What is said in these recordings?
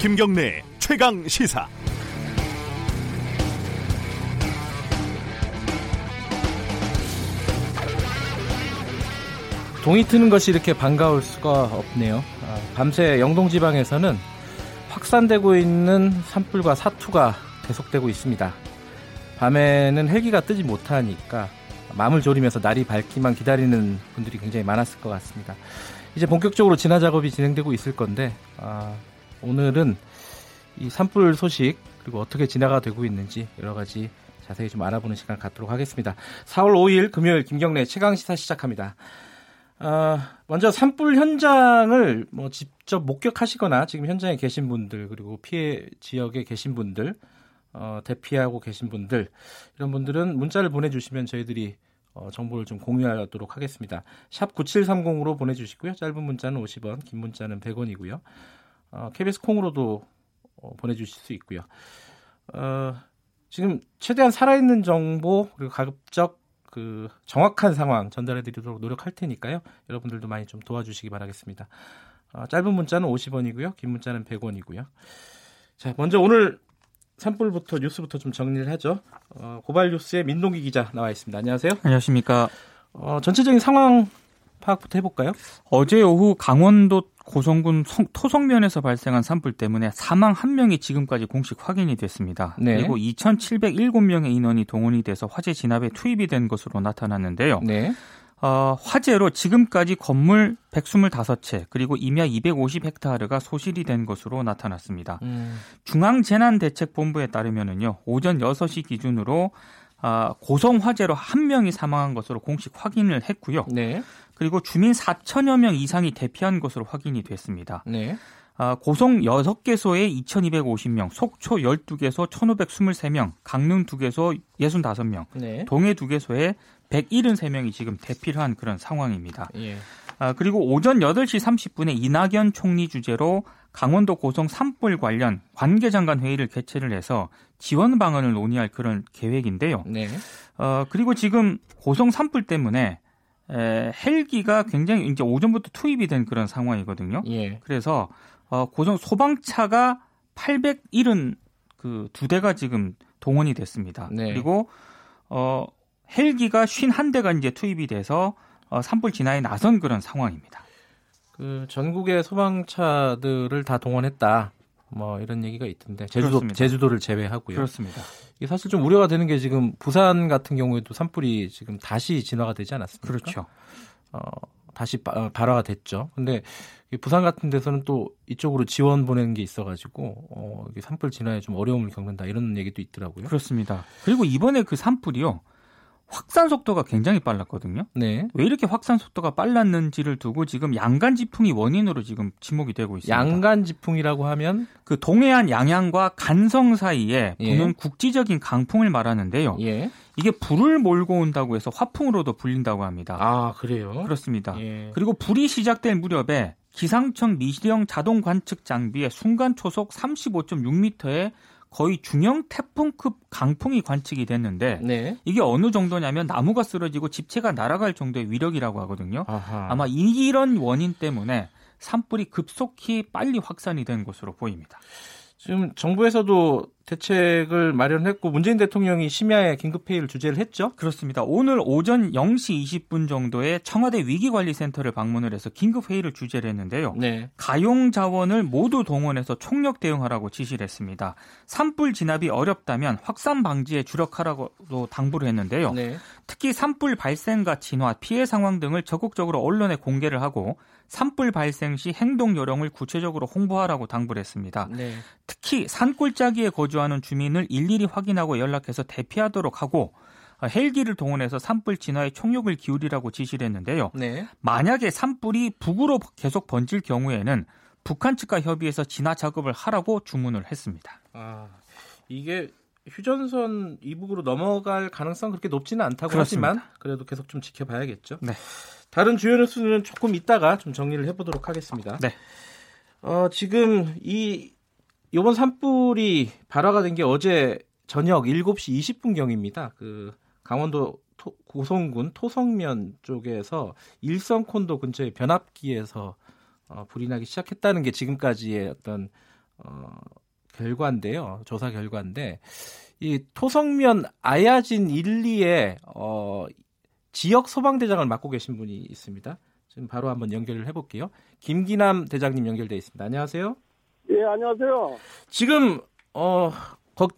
김경래 최강 시사. 동이 트는 것이 이렇게 반가울 수가 없네요. 아, 밤새 영동 지방에서는 확산되고 있는 산불과 사투가 계속되고 있습니다. 밤에는 헬기가 뜨지 못하니까 마음을 졸이면서 날이 밝기만 기다리는 분들이 굉장히 많았을 것 같습니다. 이제 본격적으로 진화 작업이 진행되고 있을 건데 아, 오늘은 이 산불 소식 그리고 어떻게 진화가 되고 있는지 여러 가지 자세히 좀 알아보는 시간 갖도록 하겠습니다. 4월 5일 금요일 김경래 최강 시사 시작합니다. 아, 먼저 산불 현장을 뭐 직접 목격하시거나 지금 현장에 계신 분들 그리고 피해 지역에 계신 분들 어, 대피하고 계신 분들 이런 분들은 문자를 보내주시면 저희들이 어, 정보를 좀 공유하도록 하겠습니다. 샵 9730으로 보내주시고요. 짧은 문자는 50원, 긴 문자는 100원이고요. 어, KBS 콩으로도 어, 보내주실 수 있고요. 어, 지금 최대한 살아있는 정보 그리고 가급적 그 정확한 상황 전달해드리도록 노력할 테니까요. 여러분들도 많이 좀 도와주시기 바라겠습니다. 어, 짧은 문자는 50원이고요. 긴 문자는 100원이고요. 자, 먼저 오늘 산불부터 뉴스부터 좀 정리를 하죠. 어, 고발 뉴스의 민동기 기자 나와 있습니다. 안녕하세요. 안녕하십니까. 어, 전체적인 상황 파악부터 해볼까요? 어제 오후 강원도 고성군 성, 토성면에서 발생한 산불 때문에 사망 1명이 지금까지 공식 확인이 됐습니다. 네. 그리고 2,707명의 인원이 동원이 돼서 화재 진압에 투입이 된 것으로 나타났는데요. 네. 어, 화재로 지금까지 건물 125채 그리고 임야 250헥타르가 소실이 된 것으로 나타났습니다. 음. 중앙재난대책본부에 따르면은요 오전 6시 기준으로 아, 고성 화재로 한 명이 사망한 것으로 공식 확인을 했고요. 네. 그리고 주민 4천여 명 이상이 대피한 것으로 확인이 됐습니다. 네. 아, 고성 6개소에 2,250명, 속초 12개소 1,523명, 강릉 2개소 65명, 네. 동해 2개소에 173명이 지금 대피를 한 그런 상황입니다. 예. 아, 그리고 오전 8시 30분에 이낙연 총리 주재로 강원도 고성 산불 관련 관계장관 회의를 개최를 해서 지원 방안을 논의할 그런 계획인데요. 네. 어, 그리고 지금 고성 산불 때문에 에, 헬기가 굉장히 이제 오전부터 투입이 된 그런 상황이거든요. 예. 그래서 어, 고성 소방차가 870 그 두 대가 지금 동원이 됐습니다. 네. 그리고 어 헬기가 51대가 이제 투입이 돼서 어, 산불 진화에 나선 그런 상황입니다. 그 전국의 소방차들을 다 동원했다. 뭐 이런 얘기가 있던데 제주도 그렇습니다. 제주도를 제외하고요. 그렇습니다. 이게 사실 좀 우려가 되는 게 지금 부산 같은 경우에도 산불이 지금 다시 진화가 되지 않았습니까? 그렇죠. 어, 다시 바, 어, 발화가 됐죠. 근데 부산 같은 데서는 또 이쪽으로 지원 보내는 게 있어가지고 어, 산불 진화에 좀 어려움을 겪는다 이런 얘기도 있더라고요. 그렇습니다. 그리고 이번에 그 산불이요. 확산 속도가 굉장히 빨랐거든요. 네. 왜 이렇게 확산 속도가 빨랐는지를 두고 지금 양간 지풍이 원인으로 지금 지목이 되고 있습니다. 양간 지풍이라고 하면 그 동해안 양양과 간성 사이에 예. 부는 예. 국지적인 강풍을 말하는데요. 예. 이게 불을 몰고 온다고 해서 화풍으로도 불린다고 합니다. 아, 그래요? 그렇습니다. 예. 그리고 불이 시작될 무렵에 기상청 미시령 자동 관측 장비에 순간 초속 35.6m의 거의 중형 태풍급 강풍이 관측이 됐는데 네. 이게 어느 정도냐면 나무가 쓰러지고 집체가 날아갈 정도의 위력이라고 하거든요. 아하. 아마 이런 원인 때문에 산불이 급속히 빨리 확산이 된 것으로 보입니다. 지금 정부에서도 대책을 마련했고 문재인 대통령이 심야에 긴급 회의를 주재를 했죠? 그렇습니다. 오늘 오전 0시 20분 정도에 청와대 위기관리센터를 방문을 해서 긴급 회의를 주재를 했는데요. 네. 가용 자원을 모두 동원해서 총력 대응하라고 지시를 했습니다. 산불 진압이 어렵다면 확산 방지에 주력하라고도 당부를 했는데요. 네. 특히 산불 발생과 진화, 피해 상황 등을 적극적으로 언론에 공개를 하고 산불 발생 시 행동 요령을 구체적으로 홍보하라고 당부를 했습니다. 네. 특히 산골짜기에 거주 하는 주민을 일일이 확인하고 연락해서 대피하도록 하고 헬기를 동원해서 산불 진화에 총력을 기울이라고 지시를 했는데요. 네. 만약에 산불이 북으로 계속 번질 경우에는 북한 측과 협의해서 진화 작업을 하라고 주문을 했습니다. 아, 이게 휴전선 이북으로 넘어갈 가능성 그렇게 높지는 않다고 그렇습니다. 하지만 그래도 계속 좀 지켜봐야겠죠. 네. 다른 주요 뉴스는 조금 이따가 좀 정리를 해보도록 하겠습니다. 네. 어, 지금 이 이번 산불이 발화가 된 게 어제 저녁 7시 20분경입니다. 그 강원도 토, 고성군 토성면 쪽에서 일성 콘도 근처의 변압기에서 어, 불이 나기 시작했다는 게 지금까지의 어떤 어, 결과인데요. 조사 결과인데 이 토성면 아야진 1, 2에 어, 지역 소방대장을 맡고 계신 분이 있습니다. 지금 바로 한번 연결을 해볼게요. 김기남 대장님 연결돼 있습니다. 안녕하세요. 예, 안녕하세요. 지금 어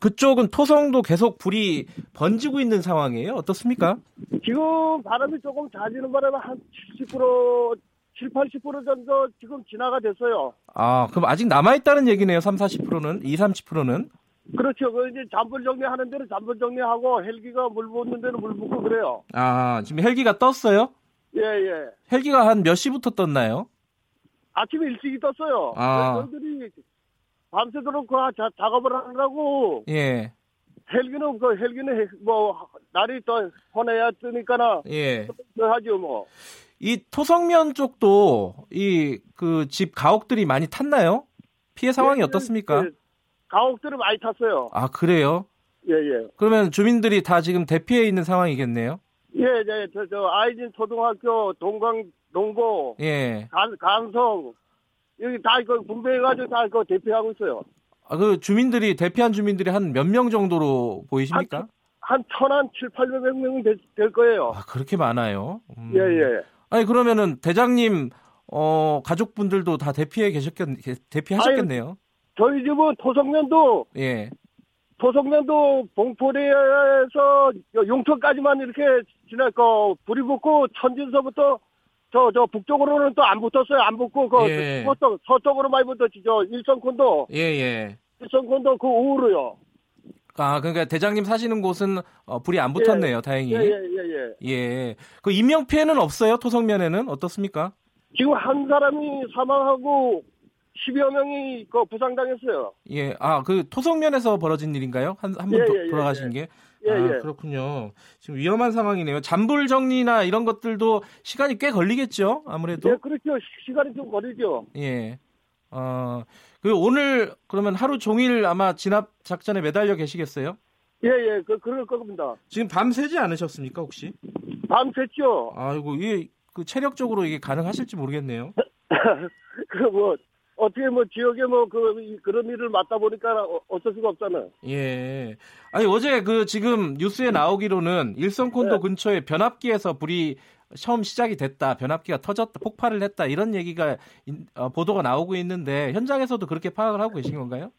그쪽은 토성도 계속 불이 번지고 있는 상황이에요. 어떻습니까? 지금 바람이 조금 잦지는 바람에 한 70%, 7, 80% 정도 지금 진화가 됐어요. 아, 그럼 아직 남아있다는 얘기네요. 3, 40%는, 2, 30%는? 그렇죠. 그 이제 잔불 정리하는 데는 잔불 정리하고 헬기가 물 붓는 데는 물 붓고 그래요. 아, 지금 헬기가 떴어요? 예, 예. 헬기가 한 몇 시부터 떴나요? 아침에 일찍이 떴어요. 아. 저희들이 밤새도록 그 자, 작업을 하느라고. 예. 헬기는 그 헬기는 뭐 날이 또 혼해야 뜨니까나. 예. 하죠 뭐. 이 토성면 쪽도 이 그 집 가옥들이 많이 탔나요? 피해 상황이 예, 어떻습니까? 예, 가옥들을 많이 탔어요. 아 그래요? 예 예. 그러면 주민들이 다 지금 대피해 있는 상황이겠네요? 예, 예. 저, 저 아이진 초등학교 동강 동고 예. 간 간성 여기 다그 분배해가지고 다그 대피하고 있어요. 아, 그 주민들이 대피한 주민들이 한 몇 명 정도로 보이십니까? 한 천한 칠, 팔백 명 될, 될 거예요. 아, 그렇게 많아요? 음. 예, 예. 아니, 그러면은 대장님, 어, 가족분들도 다 대피해 계셨겠, 대피하셨겠네요? 아니, 저희 집은 토성면도, 예. 토성면도 봉포리에서 용천까지만 이렇게 지났고, 불이 붙고 천진서부터 저, 저, 북쪽으로는 또 안 붙었어요. 안 붙고, 그, 예. 서쪽, 서쪽으로 많이 붙었지. 저, 일성콘도. 예, 예. 일성콘도 그 우르요. 아, 그러니까 대장님 사시는 곳은 어, 불이 안 붙었네요. 예. 다행히. 예, 예, 예, 예. 예. 그 인명 피해는 없어요? 토성면에는 어떻습니까? 지금 한 사람이 사망하고 10여 명이 그 부상당했어요. 예. 아, 그 토성면에서 벌어진 일인가요? 한, 한분 예, 예, 예, 돌아가신 게? 예, 아, 예. 그렇군요. 지금 위험한 상황이네요. 잔불 정리나 이런 것들도 시간이 꽤 걸리겠죠? 아무래도. 예, 그렇죠. 시간이 좀 걸리죠. 예. 어, 그 오늘 그러면 하루 종일 아마 진압 작전에 매달려 계시겠어요? 예, 예. 그 그럴 겁니다. 지금 밤 새지 않으셨습니까, 혹시? 밤 샜죠. 아이고, 이게 그 체력적으로 이게 가능하실지 모르겠네요. 그 뭐 어떻게 뭐 지역에 뭐 그 그런 일을 맡다 보니까 어, 어쩔 수가 없잖아요. 예. 아니 어제 그 지금 뉴스에 나오기로는 일성콘도 네. 근처에 변압기에서 불이 처음 시작이 됐다, 변압기가 터졌다, 폭발을 했다 이런 얘기가 어, 보도가 나오고 있는데 현장에서도 그렇게 파악을 하고 계신 건가요?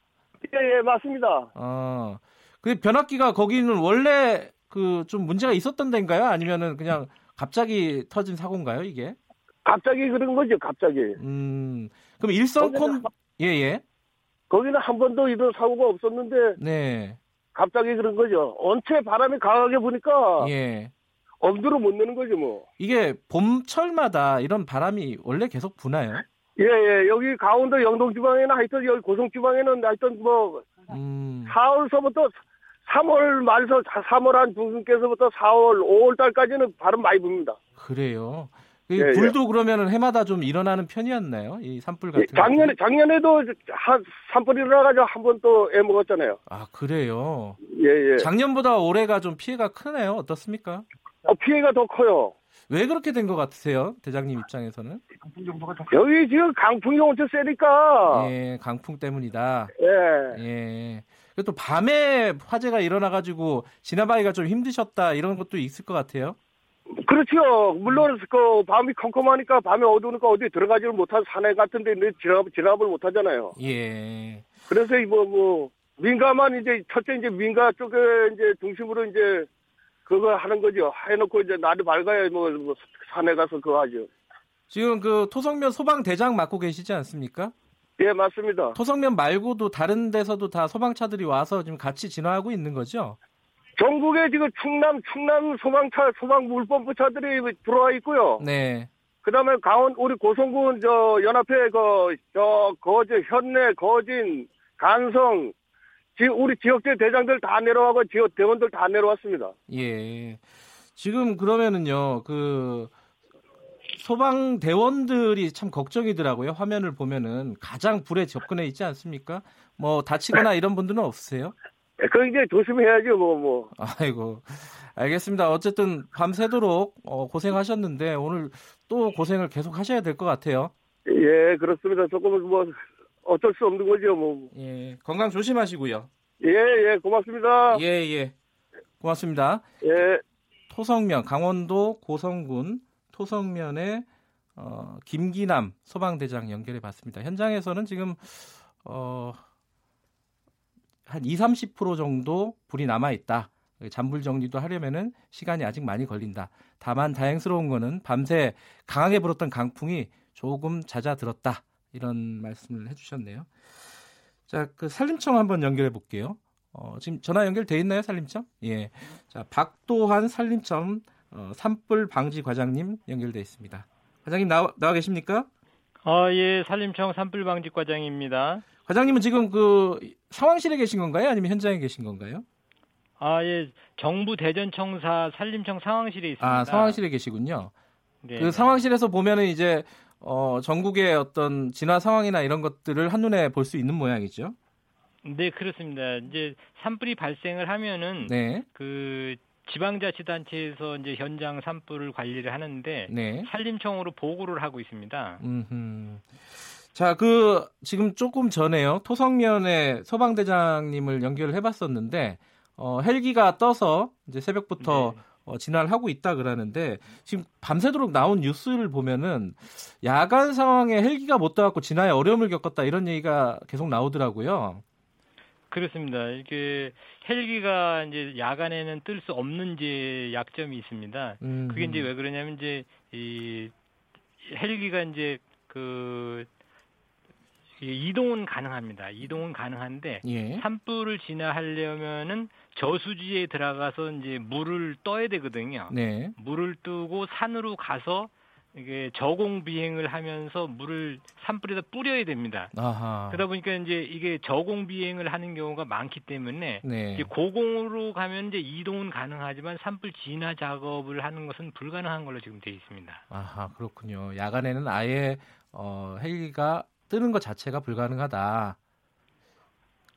예, 예, 맞습니다. 어, 그 변압기가 거기는 원래 그 좀 문제가 있었던 데인가요? 아니면은 그냥 갑자기 터진 사고인가요, 이게? 갑자기 그런 거죠, 갑자기. 음, 그럼 일성콘 예예. 예. 거기는 한 번도 이런 사고가 없었는데. 네. 갑자기 그런 거죠. 언체 바람이 강하게 부니까. 예. 엄두를 못 내는 거죠, 뭐. 이게 봄철마다 이런 바람이 원래 계속 부나요? 예, 예. 여기 강원도 영동 지방에는 하여튼 여기 고성 지방에는 하여튼 뭐, 음. 4월서부터 3월 말서 3월 한 중순께서부터 4월, 5월 달까지는 바람 많이 붑니다. 그래요. 그 예, 불도 예. 그러면은 해마다 좀 일어나는 편이었나요? 이 산불 같은 예, 작년에 작년에도 한 산불 일어나가지고 한 번 또 애 먹었잖아요. 아 그래요? 예예. 예. 작년보다 올해가 좀 피해가 크네요. 어떻습니까? 어, 피해가 더 커요. 왜 그렇게 된 것 같으세요, 대장님 입장에서는? 여기 지금 강풍이 엄청 세니까. 예, 강풍 때문이다. 예. 예. 또 밤에 화재가 일어나가지고 지나가기가 좀 힘드셨다 이런 것도 있을 것 같아요. 그렇죠. 물론 그 밤이 컴컴하니까 밤에 어두우니까 어디 들어가지를 못한 산에 같은 데 진압 진압을 못 하잖아요. 예. 그래서 뭐뭐 뭐 민가만 이제 첫째 이제 민가 쪽에 이제 중심으로 이제 그거 하는 거죠. 해놓고 이제 날이 밝아야 뭐, 뭐 산에 가서 그거 하죠. 지금 그 토성면 소방 대장 맡고 계시지 않습니까? 예, 맞습니다. 토성면 말고도 다른 데서도 다 소방차들이 와서 지금 같이 진화하고 있는 거죠? 전국에 지금 충남 충남 소방차 소방 물펌프 차들이 들어와 있고요. 네. 그다음에 강원 우리 고성군 저 연합회 그저 거제 현내 거진 간성 지금 우리 지역대 대장들 다 내려와고 지역 대원들 다 내려왔습니다. 예. 지금 그러면은요 그 소방 대원들이 참 걱정이더라고요. 화면을 보면은 가장 불에 접근해 있지 않습니까? 뭐 다치거나 이런 분들은 없으세요? 그 이제 조심해야죠, 뭐, 뭐. 아이고. 알겠습니다. 어쨌든 밤새도록 어, 고생하셨는데 오늘 또 고생을 계속 하셔야 될 것 같아요. 예, 그렇습니다. 조금은 뭐 어쩔 수 없는 거죠, 뭐. 예, 건강 조심하시고요. 예, 예, 고맙습니다. 예, 예. 고맙습니다. 예. 토성면, 강원도 고성군 토성면의 어, 김기남 소방대장 연결해 봤습니다. 현장에서는 지금 어, 한 2, 30% 정도 불이 남아 있다. 잔불 정리도 하려면은 시간이 아직 많이 걸린다. 다만 다행스러운 거는 밤새 강하게 불었던 강풍이 조금 잦아들었다. 이런 말씀을 해주셨네요. 자, 그 산림청 한번 연결해 볼게요. 어, 지금 전화 연결돼 있나요, 산림청? 예. 자, 박도환 산림청 어, 산불 방지 과장님 연결돼 있습니다. 과장님 나와, 나와 계십니까? 아, 예, 산림청 산불 방지 과장입니다. 과장님은 지금 그 상황실에 계신 건가요? 아니면 현장에 계신 건가요? 아, 예, 정부 대전청사 산림청 상황실에 있습니다. 아, 상황실에 계시군요. 네. 그 상황실에서 보면은 이제 어, 전국의 어떤 진화 상황이나 이런 것들을 한눈에 볼 수 있는 모양이죠. 네, 그렇습니다. 이제 산불이 발생을 하면은 네. 그 지방자치단체에서 이제 현장 산불을 관리를 하는데 네. 산림청으로 보고를 하고 있습니다. 음흠. 자, 그 지금 조금 전에요. 토성면에 소방대장님을 연결을 해봤었는데 어, 헬기가 떠서 이제 새벽부터 네. 어, 진화를 하고 있다 그러는데 지금 밤새도록 나온 뉴스를 보면은 야간 상황에 헬기가 못 떠갖고 진화에 어려움을 겪었다 이런 얘기가 계속 나오더라고요. 그렇습니다. 이게 헬기가 이제 야간에는 뜰 수 없는 이제 약점이 있습니다. 음. 그게 이제 왜 그러냐면 이제 이 헬기가 이제 그 이동은 가능합니다. 이동은 가능한데 예. 산불을 진화하려면은 저수지에 들어가서 이제 물을 떠야 되거든요. 네. 물을 뜨고 산으로 가서 이게 저공 비행을 하면서 물을 산불에다 뿌려야 됩니다. 아하. 그러다 보니까 이제 이게 저공 비행을 하는 경우가 많기 때문에 네. 이제 고공으로 가면 이제 이동은 가능하지만 산불 진화 작업을 하는 것은 불가능한 걸로 지금 되어 있습니다. 아하 그렇군요. 야간에는 아예 어, 헬기가 뜨는 것 자체가 불가능하다.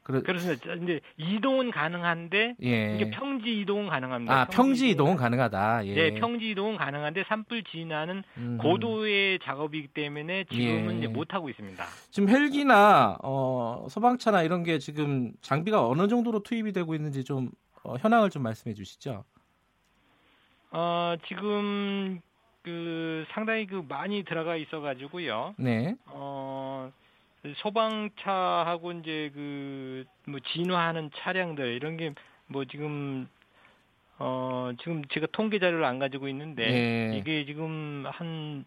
그래. 그렇습니다. 이제 이동은 가능한데 예. 이게 평지 이동은 가능합니다. 아, 평지, 이동은 가능하다. 예. 네, 평지 이동은 가능한데 산불 진화는 음. 고도의 작업이기 때문에 지금은 예. 이제 못 하고 있습니다. 지금 헬기나 어, 소방차나 이런 게 지금 장비가 어느 정도로 투입이 되고 있는지 좀 어, 현황을 좀 말씀해 주시죠. 어, 지금 그 상당히 그 많이 들어가 있어 가지고요. 네. 어 소방차하고 이제 그 뭐 진화하는 차량들 이런 게 뭐 지금 어 지금 제가 통계 자료를 안 가지고 있는데 네. 이게 지금 한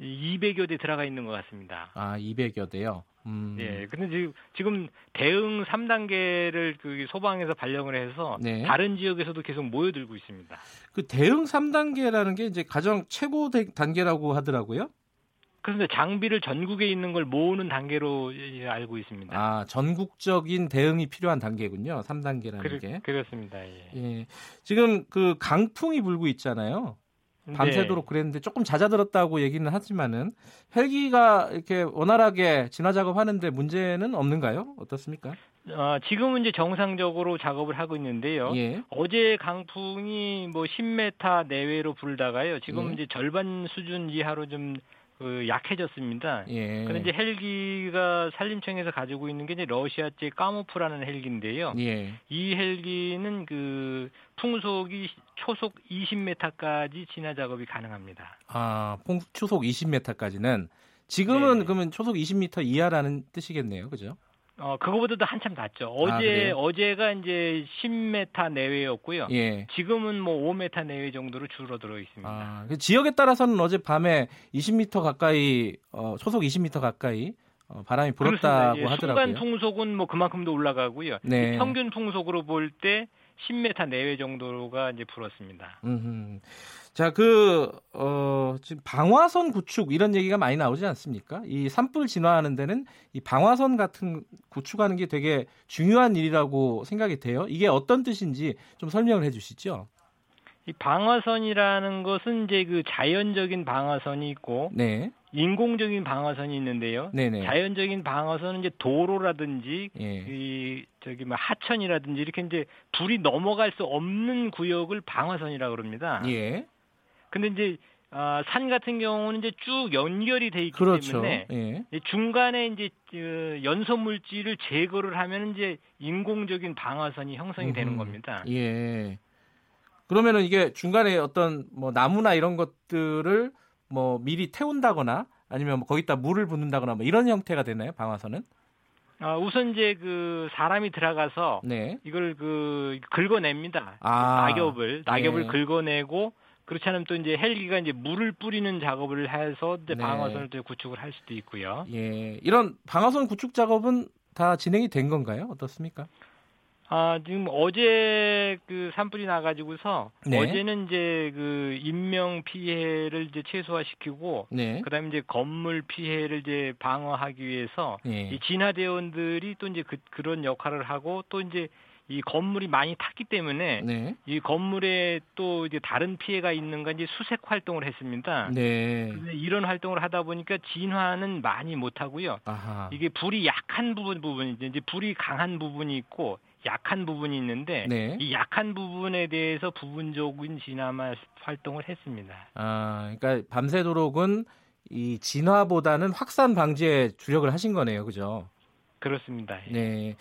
200여 대 들어가 있는 것 같습니다. 아, 200여 대요? 음. 예. 근데 지금, 지금 대응 3단계를 그 소방에서 발령을 해서 네. 다른 지역에서도 계속 모여들고 있습니다. 그 대응 3단계라는 게 이제 가장 최고 단계라고 하더라고요? 그런데 장비를 전국에 있는 걸 모으는 단계로 알고 있습니다. 아, 전국적인 대응이 필요한 단계군요. 3단계라는 그렇, 게. 그렇습니다. 예. 예. 지금 그 강풍이 불고 있잖아요. 밤새도록 네. 그랬는데 조금 잦아들었다고 얘기는 하지만은 헬기가 이렇게 원활하게 진화 작업하는데 문제는 없는가요? 어떻습니까? 어, 지금은 이제 정상적으로 작업을 하고 있는데요. 예. 어제 강풍이 뭐 10m 내외로 불다가요. 지금 예. 이제 절반 수준 이하로 좀 그 약해졌습니다. 예. 그런데 헬기가 산림청에서 가지고 있는 게 이제 러시아제 까모프라는 헬기인데요. 예. 이 헬기는 그 풍속이 초속 20m까지 진화 작업이 가능합니다. 아, 풍, 초속 20m까지는 지금은 네. 그러면 초속 20m 이하라는 뜻이겠네요. 그죠? 어, 그거보다도 한참 낮죠. 어제, 아, 어제가 이제 10m 내외였고요. 예. 지금은 뭐 5m 내외 정도로 줄어들어 있습니다. 아, 그 지역에 따라서는 어제 밤에 20m 가까이, 어, 초속 20m 가까이 어, 바람이 불었다고 예, 하더라고요. 순간 풍속은 뭐 그만큼도 올라가고요. 네. 평균 풍속으로 볼 때 10m 내외 정도가 이제 불었습니다. 자, 그, 어, 지금 방화선 구축 이런 얘기가 많이 나오지 않습니까? 이 산불 진화하는 데는 이 방화선 같은 구축하는 게 되게 중요한 일이라고 생각이 돼요. 이게 어떤 뜻인지 좀 설명을 해 주시죠. 이 방화선이라는 것은 이제 그 자연적인 방화선이 있고 네. 인공적인 방화선이 있는데요. 네네. 자연적인 방화선은 이제 도로라든지 예. 이 저기 뭐 하천이라든지 이렇게 이제 불이 넘어갈 수 없는 구역을 방화선이라고 그럽니다. 예. 근데 이제 어, 산 같은 경우는 이제 쭉 연결이 돼 있기 그렇죠. 때문에 예. 중간에 이제 그 연소 물질을 제거를 하면 이제 인공적인 방화선이 형성이 음. 되는 겁니다. 예. 그러면은 이게 중간에 어떤 뭐 나무나 이런 것들을 뭐 미리 태운다거나 아니면 뭐 거기다 물을 붓는다거나 뭐 이런 형태가 되나요? 방화선은? 아, 우선 이제 그 사람이 들어가서 네. 이걸 그 긁어냅니다. 아, 낙엽을 낙엽을 네. 긁어내고 그렇지 않으면 또 이제 헬기가 이제 물을 뿌리는 작업을 해서 이제 네. 방화선을 또 구축을 할 수도 있고요. 예, 이런 방화선 구축 작업은 다 진행이 된 건가요? 어떻습니까? 아, 지금 어제 그 산불이 나가지고서 네. 어제는 이제 그 인명 피해를 이제 최소화시키고 네. 그다음에 이제 건물 피해를 이제 방어하기 위해서 네. 이 진화대원들이 또 이제 그, 그런 역할을 하고 또 이제 이 건물이 많이 탔기 때문에 네. 이 건물에 또 이제 다른 피해가 있는가 이제 수색 활동을 했습니다. 네. 이런 활동을 하다 보니까 진화는 많이 못 하고요. 이게 불이 약한 부분 부분 이제 불이 강한 부분이 있고 약한 부분이 있는데 네. 이 약한 부분에 대해서 부분적인 진화만 활동을 했습니다. 아, 그러니까 밤새도록은 이 진화보다는 확산 방지에 주력을 하신 거네요, 그죠? 그렇습니다. 예. 네.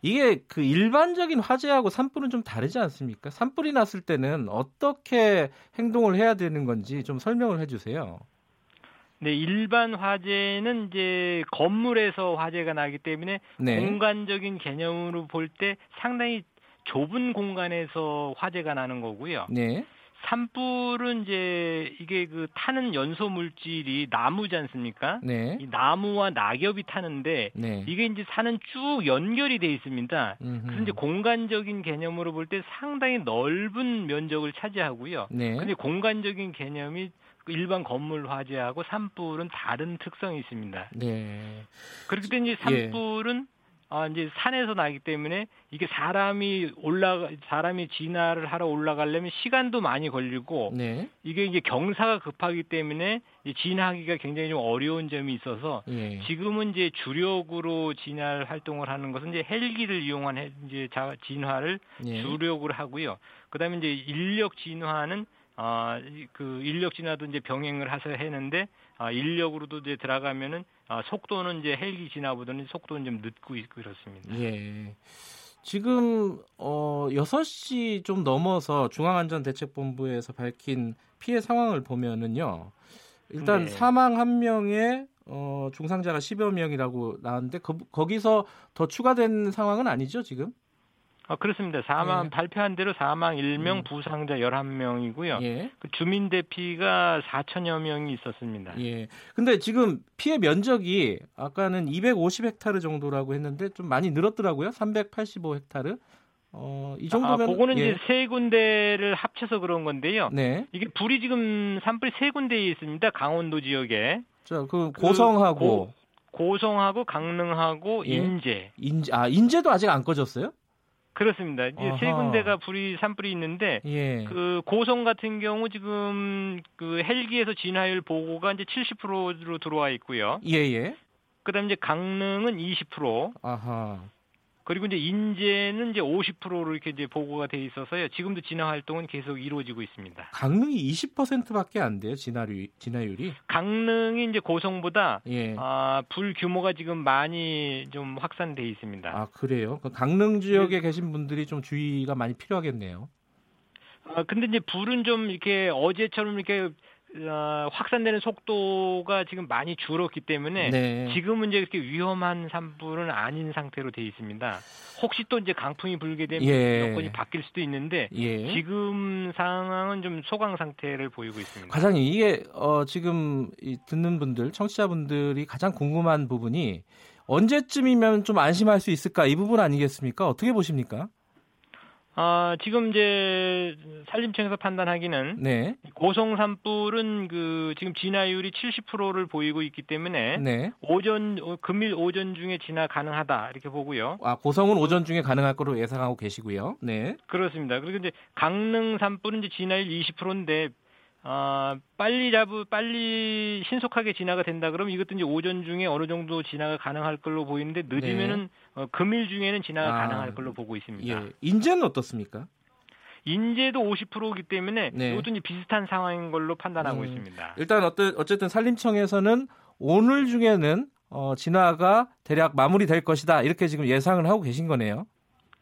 이게 그 일반적인 화재하고 산불은 좀 다르지 않습니까? 산불이 났을 때는 어떻게 행동을 해야 되는 건지 좀 설명을 해 주세요. 네, 일반 화재는 이제 건물에서 화재가 나기 때문에 네. 공간적인 개념으로 볼 때 상당히 좁은 공간에서 화재가 나는 거고요. 네. 산불은 이제 이게 그 타는 연소 물질이 나무지 않습니까? 네. 이 나무와 낙엽이 타는데 네. 이게 이제 산은 쭉 연결이 돼 있습니다. 음흠. 그래서 이제 공간적인 개념으로 볼 때 상당히 넓은 면적을 차지하고요. 네. 근데 공간적인 개념이 일반 건물 화재하고 산불은 다른 특성이 있습니다. 네. 그렇기 때문에 산불은 예. 아, 이제 산에서 나기 때문에 이게 사람이 올라가 사람이 진화를 하러 올라가려면 시간도 많이 걸리고 네. 이게 이제 경사가 급하기 때문에 진화하기가 굉장히 좀 어려운 점이 있어서 예. 지금은 이제 주력으로 진화 활동을 하는 것은 이제 헬기를 이용한 이제 진화를 예. 주력으로 하고요. 그다음에 이제 인력 진화는 아, 그 인력 진화도 이제 병행을 하서 했는데 아, 인력으로도 이제 들어가면은 아, 속도는 이제 헬기 진화보다는 속도는 좀 늦고 있고 그렇습니다. 예. 지금 어 6시 좀 넘어서 중앙안전대책본부에서 밝힌 피해 상황을 보면은요. 일단 네. 사망 한 명에 어 중상자가 10여 명이라고 나왔는데 거, 거기서 더 추가된 상황은 아니죠, 지금? 아, 그렇습니다. 사망 예. 발표한 대로 사망 1명, 음. 부상자 11명이고요. 예. 그 주민 대피가 4천여 명이 있었습니다. 예. 근데 지금 피해 면적이 아까는 250헥타르 정도라고 했는데 좀 많이 늘었더라고요. 385헥타르. 어, 이 정도면 아, 그거는 예. 이제 세 군데를 합쳐서 그런 건데요. 네. 이게 불이 지금 산불이 세 군데에 있습니다. 강원도 지역에. 자, 그 고성하고 그 고, 성하고 강릉하고 예. 인제. 인제 아, 인제도 아직 안 꺼졌어요? 그렇습니다. 이제 아하. 세 군데가 불이 산불이 있는데 예. 그 고성 같은 경우 지금 그 헬기에서 진화율 보고가 이제 70%로 들어와 있고요. 예예. 예. 그다음에 이제 강릉은 20%. 아하. 그리고 이제 인제는 이제 50%로 이렇게 이제 보고가 돼 있어서요. 지금도 진화 활동은 계속 이루어지고 있습니다. 강릉이 20%밖에 안 돼요. 진화율 진화율이. 강릉이 이제 고성보다 예. 아, 불 규모가 지금 많이 좀 확산돼 있습니다. 아, 그래요? 그 강릉 지역에 네. 계신 분들이 좀 주의가 많이 필요하겠네요. 아, 근데 이제 불은 좀 이렇게 어제처럼 이렇게 어, 확산되는 속도가 지금 많이 줄었기 때문에 네. 지금은 이제 그렇게 위험한 산불은 아닌 상태로 돼 있습니다. 혹시 또 이제 강풍이 불게 되면 예. 여건이 바뀔 수도 있는데 예. 지금 상황은 좀 소강 상태를 보이고 있습니다. 과장님 이게 어, 지금 듣는 분들 청취자분들이 가장 궁금한 부분이 언제쯤이면 좀 안심할 수 있을까 이 부분 아니겠습니까? 어떻게 보십니까? 아, 지금 이제 산림청에서 판단하기는 네. 고성 산불은 그 지금 진화율이 70%를 보이고 있기 때문에 네. 오전 금일 오전 중에 진화 가능하다 이렇게 보고요. 아, 고성은 오전 중에 가능할 거로 예상하고 계시고요. 네. 그렇습니다. 그리고 이제 강릉 산불은 이제 진화율 20%인데 아, 빨리 잡으, 빨리 신속하게 진화가 된다 그러면 이것도 이제 오전 중에 어느 정도 진화가 가능할 걸로 보이는데 늦으면은 네. 어, 금일 중에는 진화가 아, 가능할 걸로 보고 있습니다. 예. 인제는 어떻습니까? 인제도 50%이기 때문에 네. 이것도 이제 비슷한 상황인 걸로 판단하고 음. 있습니다. 일단 어떤 어쨌든 산림청에서는 오늘 중에는 어, 진화가 대략 마무리될 것이다 이렇게 지금 예상을 하고 계신 거네요.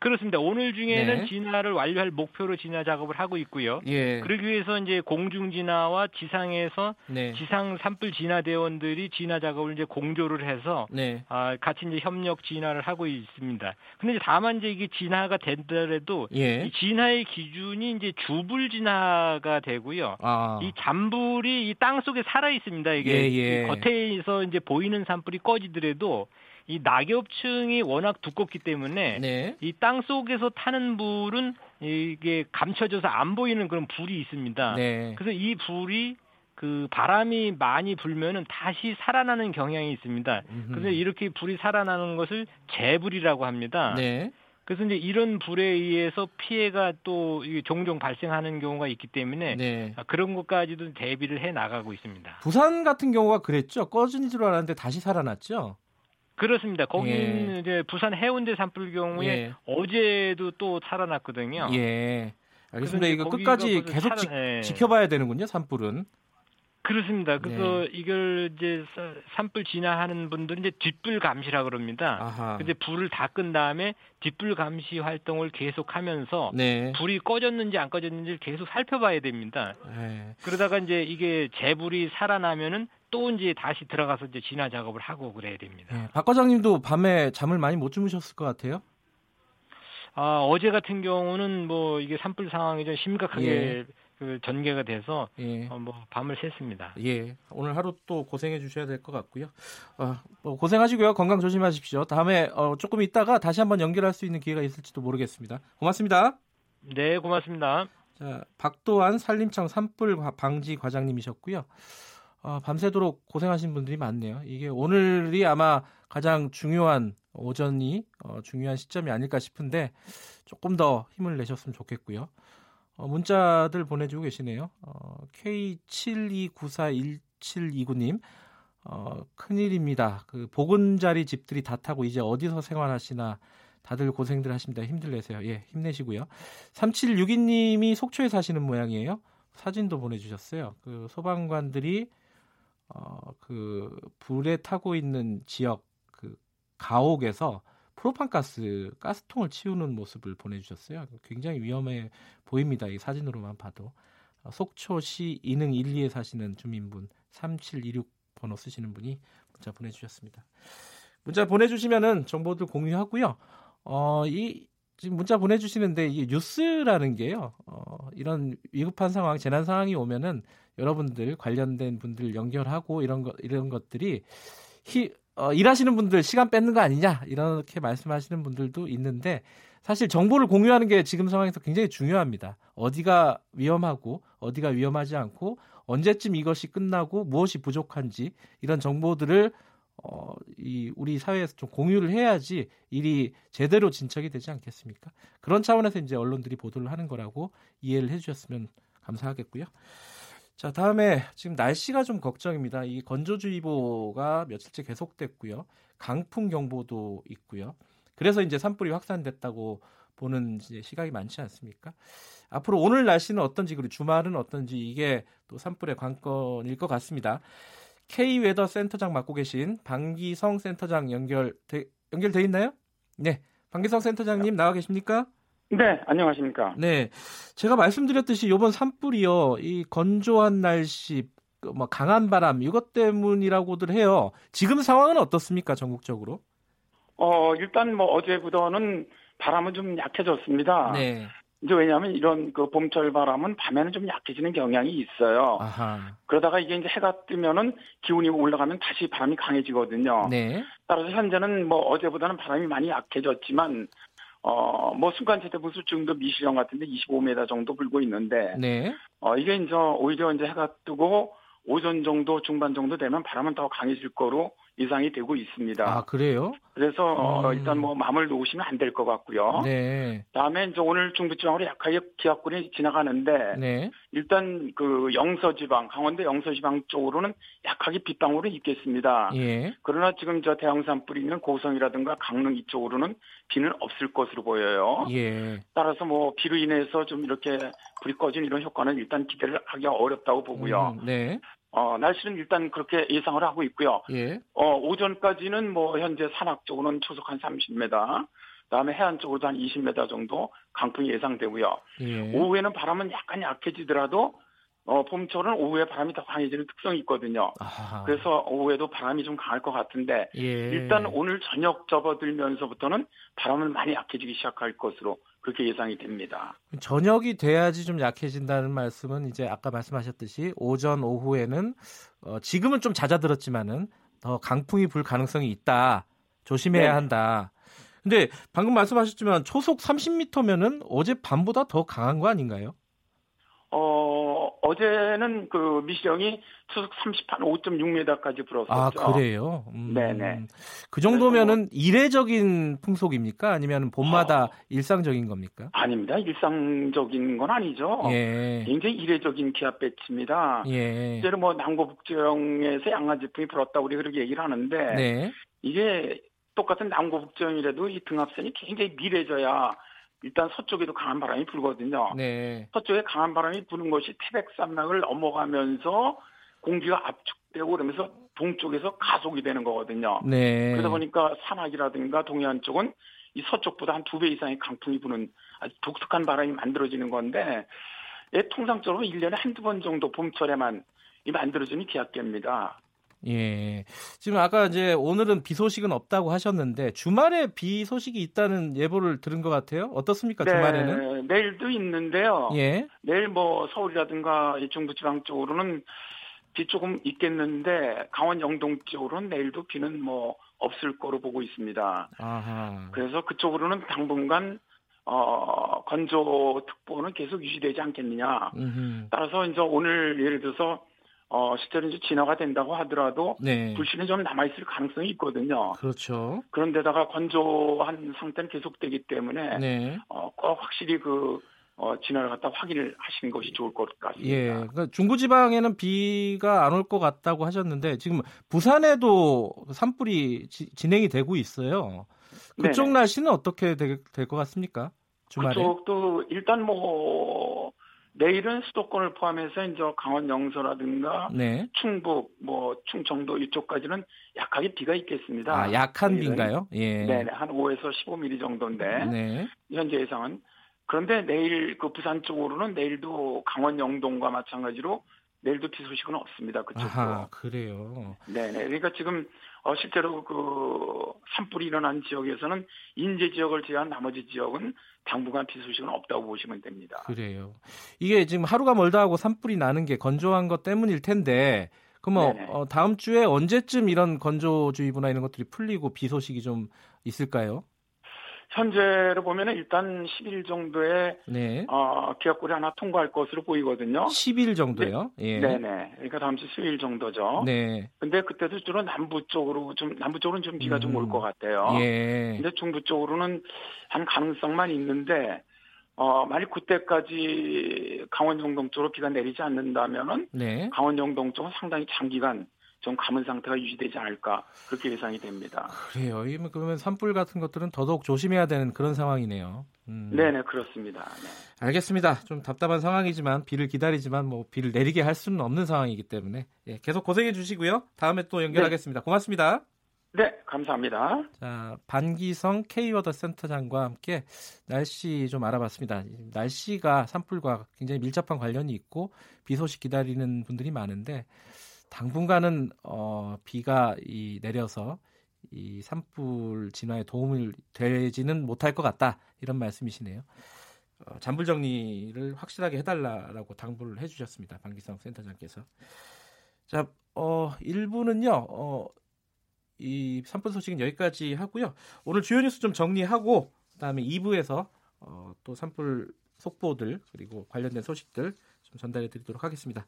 그렇습니다. 오늘 중에는 네. 진화를 완료할 목표로 진화 작업을 하고 있고요. 예. 그러기 위해서 이제 공중 진화와 지상에서 네. 지상 산불 진화 대원들이 진화 작업을 이제 공조를 해서 네. 아, 같이 이제 협력 진화를 하고 있습니다. 근데 이제 다만 이제 이게 진화가 된더라도 예. 이 진화의 기준이 이제 주불 진화가 되고요. 아. 이 잔불이 이 땅 속에 살아 있습니다. 이게 예, 예. 겉에서 이제 보이는 산불이 꺼지더라도 이 낙엽층이 워낙 두껍기 때문에 네. 이땅 속에서 타는 불은 이게 감춰져서 안 보이는 그런 불이 있습니다. 네. 그래서 이 불이 그 바람이 많이 불면은 다시 살아나는 경향이 있습니다. 음흠. 그래서 이렇게 불이 살아나는 것을 재불이라고 합니다. 네. 그래서 이제 이런 불에 의해서 피해가 또 종종 발생하는 경우가 있기 때문에 네. 그런 것까지도 대비를 해 나가고 있습니다. 부산 같은 경우가 그랬죠. 꺼진 줄 알았는데 다시 살아났죠. 그렇습니다. 거기는 예. 이제 부산 해운대 산불 경우에 예. 어제도 또 살아났거든요. 예. 알겠습니다. 이거 끝까지 계속 살아, 예. 지켜봐야 되는군요. 산불은. 그렇습니다. 그래서 네. 이걸 이제 산불 진화하는 분들은 이제 뒷불 감시라 그럽니다. 아하. 근데 불을 다 끈 다음에 뒷불 감시 활동을 계속하면서 네. 불이 꺼졌는지 안 꺼졌는지를 계속 살펴봐야 됩니다. 네. 그러다가 이제 이게 재불이 살아나면은 또 이제 다시 들어가서 이제 진화 작업을 하고 그래야 됩니다. 네. 박 과장님도 밤에 잠을 많이 못 주무셨을 것 같아요. 아, 어제 같은 경우는 뭐 이게 산불 상황이 좀 심각하게 예. 그 전개가 돼서 예. 어, 뭐 밤을 샜습니다. 예. 오늘 하루 또 고생해 주셔야 될 것 같고요. 어, 뭐 고생하시고요. 건강 조심하십시오. 다음에 어, 조금 있다가 다시 한번 연결할 수 있는 기회가 있을지도 모르겠습니다. 고맙습니다. 네, 고맙습니다. 자, 박도환 산림청 산불 방지 과장님이셨고요. 어, 밤새도록 고생하신 분들이 많네요. 이게 오늘이 아마 가장 중요한 오전이 어, 중요한 시점이 아닐까 싶은데 조금 더 힘을 내셨으면 좋겠고요. 어, 문자들 보내주고 계시네요. 어, K72941729님, 어, 큰일입니다. 그 보금자리 집들이 다 타고 이제 어디서 생활하시나 다들 고생들 하십니다. 힘들 내세요. 예, 힘내시고요. 3762님이 속초에 사시는 모양이에요. 사진도 보내주셨어요. 그 소방관들이 어, 그 불에 타고 있는 지역 그 가옥에서 프로판가스 가스통을 치우는 모습을 보내주셨어요. 굉장히 위험해 보입니다. 이 사진으로만 봐도 어, 속초시 이능 1, 2에 사시는 주민분 3726 번호 쓰시는 분이 문자 보내주셨습니다. 문자 보내주시면은 정보들 공유하고요. 어, 이 지금 문자 보내주시는데 이게 뉴스라는 게요. 어, 이런 위급한 상황, 재난 상황이 오면은 여러분들 관련된 분들 연결하고 이런 것 이런 것들이 히, 어, 일하시는 분들 시간 뺏는 거 아니냐 이렇게 말씀하시는 분들도 있는데 사실 정보를 공유하는 게 지금 상황에서 굉장히 중요합니다. 어디가 위험하고 어디가 위험하지 않고 언제쯤 이것이 끝나고 무엇이 부족한지 이런 정보들을 어, 이 우리 사회에서 좀 공유를 해야지 일이 제대로 진척이 되지 않겠습니까? 그런 차원에서 이제 언론들이 보도를 하는 거라고 이해를 해주셨으면 감사하겠고요. 자, 다음에 지금 날씨가 좀 걱정입니다. 이 건조주의보가 며칠째 계속됐고요. 강풍 경보도 있고요. 그래서 이제 산불이 확산됐다고 보는 시각이 많지 않습니까? 앞으로 오늘 날씨는 어떤지 그리고 주말은 어떤지 이게 또 산불의 관건일 것 같습니다. K 웨더 센터장 맡고 계신 방기성 센터장 연결 연결돼 있나요? 네, 방기성 센터장님 나와 계십니까? 네, 안녕하십니까. 네, 제가 말씀드렸듯이 이번 산불이요, 이 건조한 날씨, 그뭐 강한 바람 이것 때문이라고들 해요. 지금 상황은 어떻습니까, 전국적으로? 어, 일단 뭐 어제부터는 바람은 좀 약해졌습니다. 네. 이제 왜냐하면 이런 그 봄철 바람은 밤에는 좀 약해지는 경향이 있어요. 아하. 그러다가 이게 이제 해가 뜨면은 기온이 올라가면 다시 바람이 강해지거든요. 네. 따라서 현재는 뭐 어제보다는 바람이 많이 약해졌지만 어, 뭐 순간 최대 부수 정도 미시령 같은데 25m 정도 불고 있는데, 네. 어, 이게 이제 오히려 이제 해가 뜨고, 오전 정도 중반 정도 되면 바람은 더 강해질 거로 예상이 되고 있습니다. 아 그래요? 그래서 어, 음. 일단 뭐 마음을 놓으시면 안 될 것 같고요. 네. 다음에 이제 오늘 중부지방으로 약하게 기압군이 지나가는데 네. 일단 그 영서지방 강원도 영서지방 쪽으로는 약하게 빗방울은 있겠습니다. 예. 그러나 지금 저 대형산 뿌리 있는 고성이라든가 강릉 이쪽으로는 비는 없을 것으로 보여요. 예. 따라서 뭐 비로 인해서 좀 이렇게 불이 꺼진 이런 효과는 일단 기대를 하기가 어렵다고 보고요. 음, 네. 어, 날씨는 일단 그렇게 예상을 하고 있고요. 예. 어, 오전까지는 뭐 현재 산악 쪽으로는 초속 한 30m, 그다음에 해안 쪽으로도 한 20m 정도 강풍이 예상되고요. 예. 오후에는 바람은 약간 약해지더라도 어, 봄철은 오후에 바람이 더 강해지는 특성이 있거든요. 아하. 그래서 오후에도 바람이 좀 강할 것 같은데 예. 일단 오늘 저녁 접어들면서부터는 바람은 많이 약해지기 시작할 것으로 그렇게 예상이 됩니다. 저녁이 돼야지 좀 약해진다는 말씀은 이제 아까 말씀하셨듯이 오전 오후에는 어, 지금은 좀 잦아들었지만은 더 강풍이 불 가능성이 있다. 조심해야 네. 한다. 근데 방금 말씀하셨지만 초속 30m면은 어제 밤보다 더 강한 거 아닌가요? 어, 어제는 그 미시령이 초속 30한 5.6m까지 불었었죠. 아, 그래요? 음, 네네. 그 정도면은 뭐, 이례적인 풍속입니까? 아니면 봄마다 어, 일상적인 겁니까? 아닙니다. 일상적인 건 아니죠. 예. 굉장히 이례적인 기압 배치입니다. 예. 실제로 뭐 남고북지역에서 양화지풍이 불었다고 우리 그렇게 얘기를 하는데 네. 이게 똑같은 남고북지역이라도 이 등압선이 굉장히 미래져야 일단 서쪽에도 강한 바람이 불거든요. 네. 서쪽에 강한 바람이 부는 것이 태백산맥을 넘어가면서 공기가 압축되고 그러면서 동쪽에서 가속이 되는 거거든요. 네. 그러다 보니까 산악이라든가 동해안 쪽은 이 서쪽보다 한 두 배 이상의 강풍이 부는 아주 독특한 바람이 만들어지는 건데 예, 통상적으로 1년에 한두 번 정도 봄철에만 이 만들어지는 기압계입니다. 예. 지금 아까 이제 오늘은 비 소식은 없다고 하셨는데 주말에 비 소식이 있다는 예보를 들은 것 같아요. 어떻습니까? 네, 주말에는? 내일도 있는데요. 예. 내일 뭐 서울이라든가 이 중부 지방 쪽으로는 비 조금 있겠는데 강원 영동 쪽으로는 내일도 비는 뭐 없을 거로 보고 있습니다. 아하. 그래서 그쪽으로는 당분간 어, 건조 특보는 계속 유지되지 않겠느냐. 음흠. 따라서 이제 오늘 예를 들어서 어, 실제로 이제 진화가 된다고 하더라도 네. 불씨는 좀 남아있을 가능성이 있거든요. 그렇죠. 그런데다가 건조한 상태는 계속되기 때문에 네. 어, 꼭 확실히 그 어, 진화를 갖다 확인을 하시는 것이 좋을 것 같습니다. 예, 그러니까 중부지방에는 비가 안 올 것 같다고 하셨는데 지금 부산에도 산불이 지, 진행이 되고 있어요. 그쪽 네네. 날씨는 어떻게 될 것 같습니까? 주말에? 그쪽도 일단 뭐 내일은 수도권을 포함해서 이제 강원 영서라든가 네. 충북, 뭐 충청도 이쪽까지는 약하게 비가 있겠습니다. 아, 약한 비인가요? 예. 네, 한 5에서 15mm 정도인데 네. 현재 예상은 그런데 내일 그 부산 쪽으로는 내일도 강원 영동과 마찬가지로 내일도 비 소식은 없습니다. 그쪽도. 아, 그래요. 네, 네. 그러니까 지금 어, 실제로 그 산불이 일어난 지역에서는 인제 지역을 제외한 나머지 지역은 당분간 비 소식은 없다고 보시면 됩니다. 그래요. 이게 지금 하루가 멀다 하고 산불이 나는 게 건조한 것 때문일 텐데 그럼 어, 다음 주에 언제쯤 이런 건조주의보나 이런 것들이 풀리고 비 소식이 좀 있을까요? 현재로 보면은 일단 10일 정도의 네. 어, 기업골이 하나 통과할 것으로 보이거든요. 10일 정도요? 네. 예. 네네. 그러니까 다음 주 수요일 정도죠. 네. 근데 그때도 주로 남부 쪽으로 좀 남부 쪽으로는 좀 비가 음. 좀올 것 같아요. 예. 근데 중부 쪽으로는 한 가능성만 있는데 어, 만약 그때까지 강원 영동 쪽으로 비가 내리지 않는다면은 네. 강원 영동 쪽은 상당히 장기간 좀 감은 상태가 유지되지 않을까 그렇게 예상이 됩니다. 그래요. 그러면 산불 같은 것들은 더더욱 조심해야 되는 그런 상황이네요. 음. 네네 그렇습니다. 네. 알겠습니다. 좀 답답한 상황이지만 비를 기다리지만 뭐 비를 내리게 할 수는 없는 상황이기 때문에 예, 계속 고생해 주시고요. 다음에 또 연결하겠습니다. 네. 고맙습니다. 네, 감사합니다. 자, 반기성 K워더 센터장과 함께 날씨 좀 알아봤습니다. 날씨가 산불과 굉장히 밀접한 관련이 있고 비 소식 기다리는 분들이 많은데 당분간은 어, 비가 이 내려서 이 산불 진화에 도움을 되지는 못할 것 같다 이런 말씀이시네요. 어, 잔불 정리를 확실하게 해달라라고 당부를 해주셨습니다. 방기성 센터장께서. 자, 어, 1부는요, 어, 이 산불 소식은 여기까지 하고요. 오늘 주요 뉴스 좀 정리하고, 그 다음에 2부에서 어, 또 산불 속보들, 그리고 관련된 소식들 좀 전달해 드리도록 하겠습니다.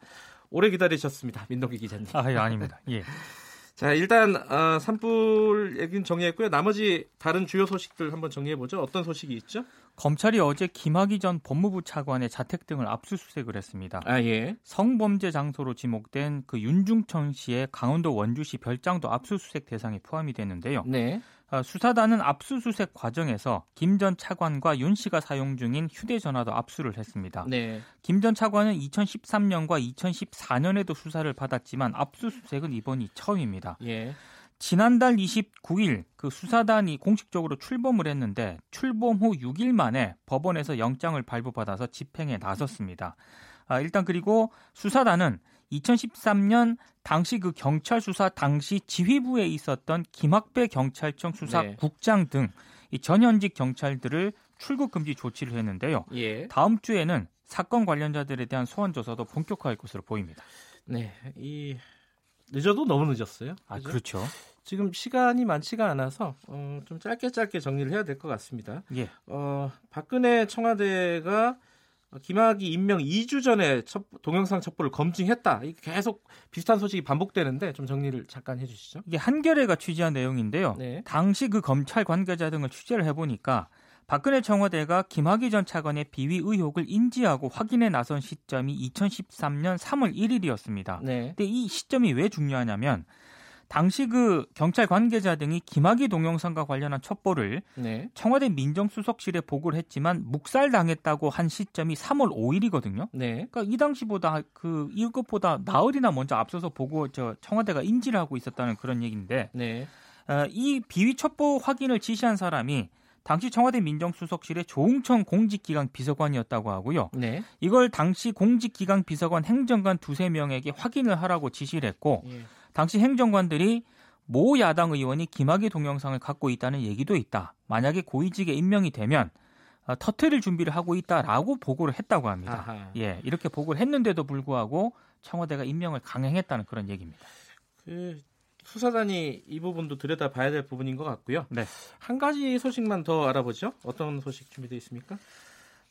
오래 기다리셨습니다. 민동기 기자님. 아, 예, 아닙니다. 예. 자, 일단 어, 산불 얘기는 정리했고요. 나머지 다른 주요 소식들 한번 정리해 보죠. 어떤 소식이 있죠? 검찰이 어제 김학의 전 법무부 차관의 자택 등을 압수수색을 했습니다. 아, 예. 성범죄 장소로 지목된 그 윤중천 씨의 강원도 원주시 별장도 압수수색 대상에 포함이 되는데요. 네. 어, 수사단은 압수수색 과정에서 김 전 차관과 윤 씨가 사용 중인 휴대전화도 압수를 했습니다. 네. 김 전 차관은 2013년과 2014년에도 수사를 받았지만 압수수색은 이번이 처음입니다. 예. 지난달 29일 그 수사단이 공식적으로 출범을 했는데 출범 후 6일 만에 법원에서 영장을 발부받아서 집행에 나섰습니다. 아, 일단 그리고 수사단은 2013년 당시 그 경찰 수사 당시 지휘부에 있었던 김학배 경찰청 수사국장 네. 등이 전현직 경찰들을 출국 금지 조치를 했는데요. 예. 다음 주에는 사건 관련자들에 대한 소환 조사도 본격화할 것으로 보입니다. 네, 이 늦어도 너무 늦었어요. 아, 그죠? 그렇죠. 지금 시간이 많지가 않아서 어, 좀 짧게 짧게 정리를 해야 될 것 같습니다. 예. 어, 박근혜 청와대가 김학의 임명 2주 전에 첩, 동영상 첩보를 검증했다. 계속 비슷한 소식이 반복되는데 좀 정리를 잠깐 해주시죠. 이게 한겨레가 취재한 내용인데요. 네. 당시 그 검찰 관계자 등을 취재를 해보니까 박근혜 청와대가 김학의 전 차관의 비위 의혹을 인지하고 확인에 나선 시점이 2013년 3월 1일이었습니다. 네. 근데 이 시점이 왜 중요하냐면 당시 그 경찰 관계자 등이 김학의 동영상과 관련한 첩보를 네. 청와대 민정수석실에 보고를 했지만 묵살당했다고 한 시점이 3월 5일이거든요. 네. 그러니까 이 당시보다 그 이것보다 나흘이나 먼저 앞서서 보고 저 청와대가 인지를 하고 있었다는 그런 얘기인데 네. 어, 이 비위 첩보 확인을 지시한 사람이 당시 청와대 민정수석실의 조웅천 공직기강 비서관이었다고 하고요. 네. 이걸 당시 공직기강 비서관 행정관 두세 명에게 확인을 하라고 지시를 했고 예. 당시 행정관들이 모 야당 의원이 김학의 동영상을 갖고 있다는 얘기도 있다. 만약에 고위직에 임명이 되면 어, 터트릴 준비를 하고 있다라고 보고를 했다고 합니다. 아하. 예, 이렇게 보고를 했는데도 불구하고 청와대가 임명을 강행했다는 그런 얘기입니다. 그 수사단이 이 부분도 들여다봐야 될 부분인 것 같고요. 네. 한 가지 소식만 더 알아보죠. 어떤 소식 준비되어 있습니까?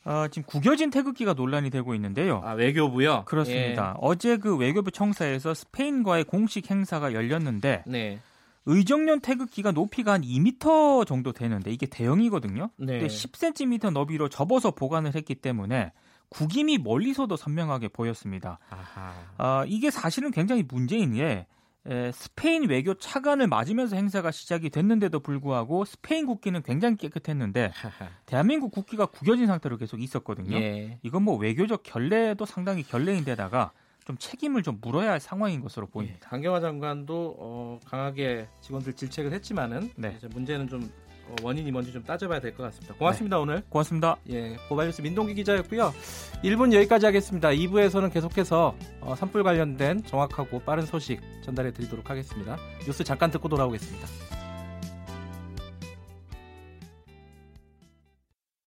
어, 지금 구겨진 태극기가 논란이 되고 있는데요. 아, 외교부요? 그렇습니다. 예. 어제 그 외교부 청사에서 스페인과의 공식 행사가 열렸는데 네. 의정령 태극기가 높이가 한 2m 정도 되는데 이게 대형이거든요. 네. 근데 10cm 너비로 접어서 보관을 했기 때문에 구김이 멀리서도 선명하게 보였습니다. 아하. 어, 이게 사실은 굉장히 문제인 게 에, 스페인 외교 차관을 맞으면서 행사가 시작이 됐는데도 불구하고 스페인 국기는 굉장히 깨끗했는데 대한민국 국기가 구겨진 상태로 계속 있었거든요. 예. 이건 뭐 외교적 결례도 상당히 결례인데다가 좀 책임을 좀 물어야 할 상황인 것으로 보입니다. 예. 강경화 장관도 어, 강하게 직원들 질책을 했지만은 네. 문제는 좀 어, 원인이 뭔지 좀 따져봐야 될 것 같습니다. 고맙습니다 네. 오늘. 고맙습니다. 예, 고발뉴스 민동기 기자였고요. 1분 여기까지 하겠습니다. 2부에서는 계속해서 어, 산불 관련된 정확하고 빠른 소식 전달해 드리도록 하겠습니다. 뉴스 잠깐 듣고 돌아오겠습니다.